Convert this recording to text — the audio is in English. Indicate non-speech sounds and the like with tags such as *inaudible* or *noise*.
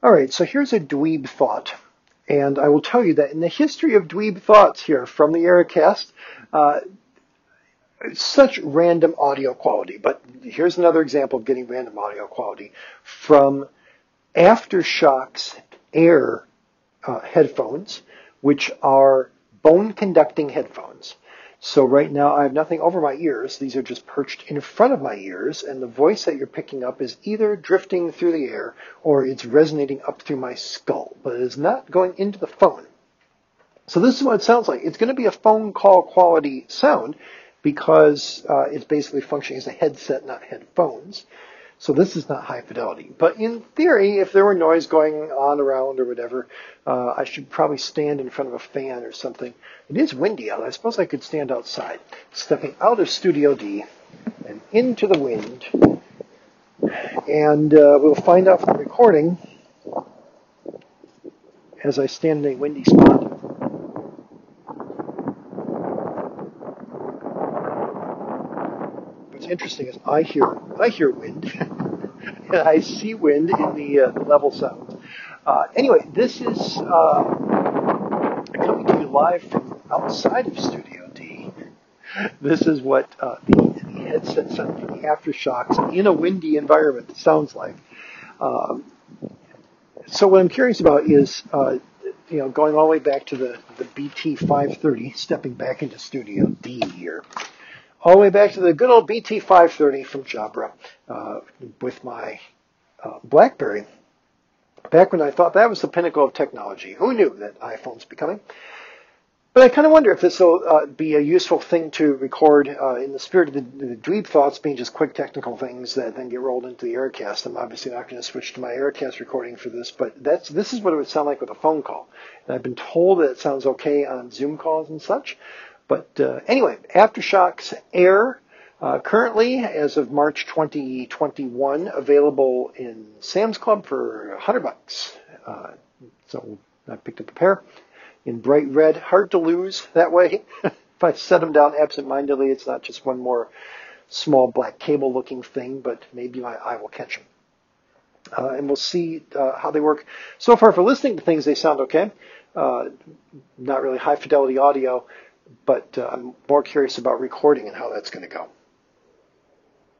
All right, so here's a dweeb thought. And I will tell you that in the history of dweeb thoughts here from the Ericast, uh, such random audio quality. But here's another example of getting random audio quality from AfterShokz Air uh, headphones, which are bone conducting headphones. So right now I have nothing over my ears. These are just perched in front of my ears, and the voice that you're picking up is either drifting through the air or it's resonating up through my skull, but it is not going into the phone. So this is what it sounds like. It's going to be a phone call quality sound because uh, it's basically functioning as a headset, not headphones. So this is not high fidelity. But in theory, if there were noise going on around or whatever, uh, I should probably stand in front of a fan or something. It is windy out. I suppose I could stand outside. Stepping out of Studio D and into the wind. And uh, we'll find out from the recording as I stand in a windy spot. Interesting is I hear I hear wind. *laughs* and I see wind in the, uh, level sounds. Uh, anyway, this is uh, coming to you live from outside of Studio D. This is what uh, the, the headset sound the AfterShokz in a windy environment sounds like. Um, so what I'm curious about is, uh, you know, going all the way back to the, the BT530, stepping back into Studio D here all the way back to the good old BT530 from Jabra uh, with my uh, BlackBerry. Back when I thought that was the pinnacle of technology. Who knew that iPhone's becoming? But I kind of wonder if this will uh, be a useful thing to record uh, in the spirit of the, the dweeb thoughts being just quick technical things that then get rolled into the Ericast. I'm obviously not going to switch to my Ericast recording for this, but that's this is what it would sound like with a phone call. And I've been told that it sounds okay on Zoom calls and such. But uh, anyway, AfterShokz Air, uh, currently, as of March 2021, available in Sam's Club for 100 bucks. Uh, so I picked up a pair in bright red, hard to lose that way. *laughs* if I set them down absentmindedly, it's not just one more small black cable looking thing, but maybe my eye will catch them. Uh, and we'll see uh, how they work. So far, for listening to things, they sound okay. Uh, not really high fidelity audio but uh, I'm more curious about recording and how that's going to go.